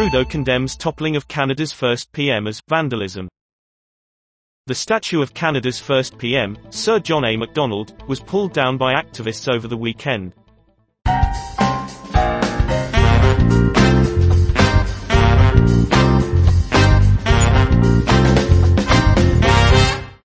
Trudeau condemns toppling of Canada's first PM as vandalism. The statue of Canada's first PM, Sir John A. Macdonald, was pulled down by activists over the weekend,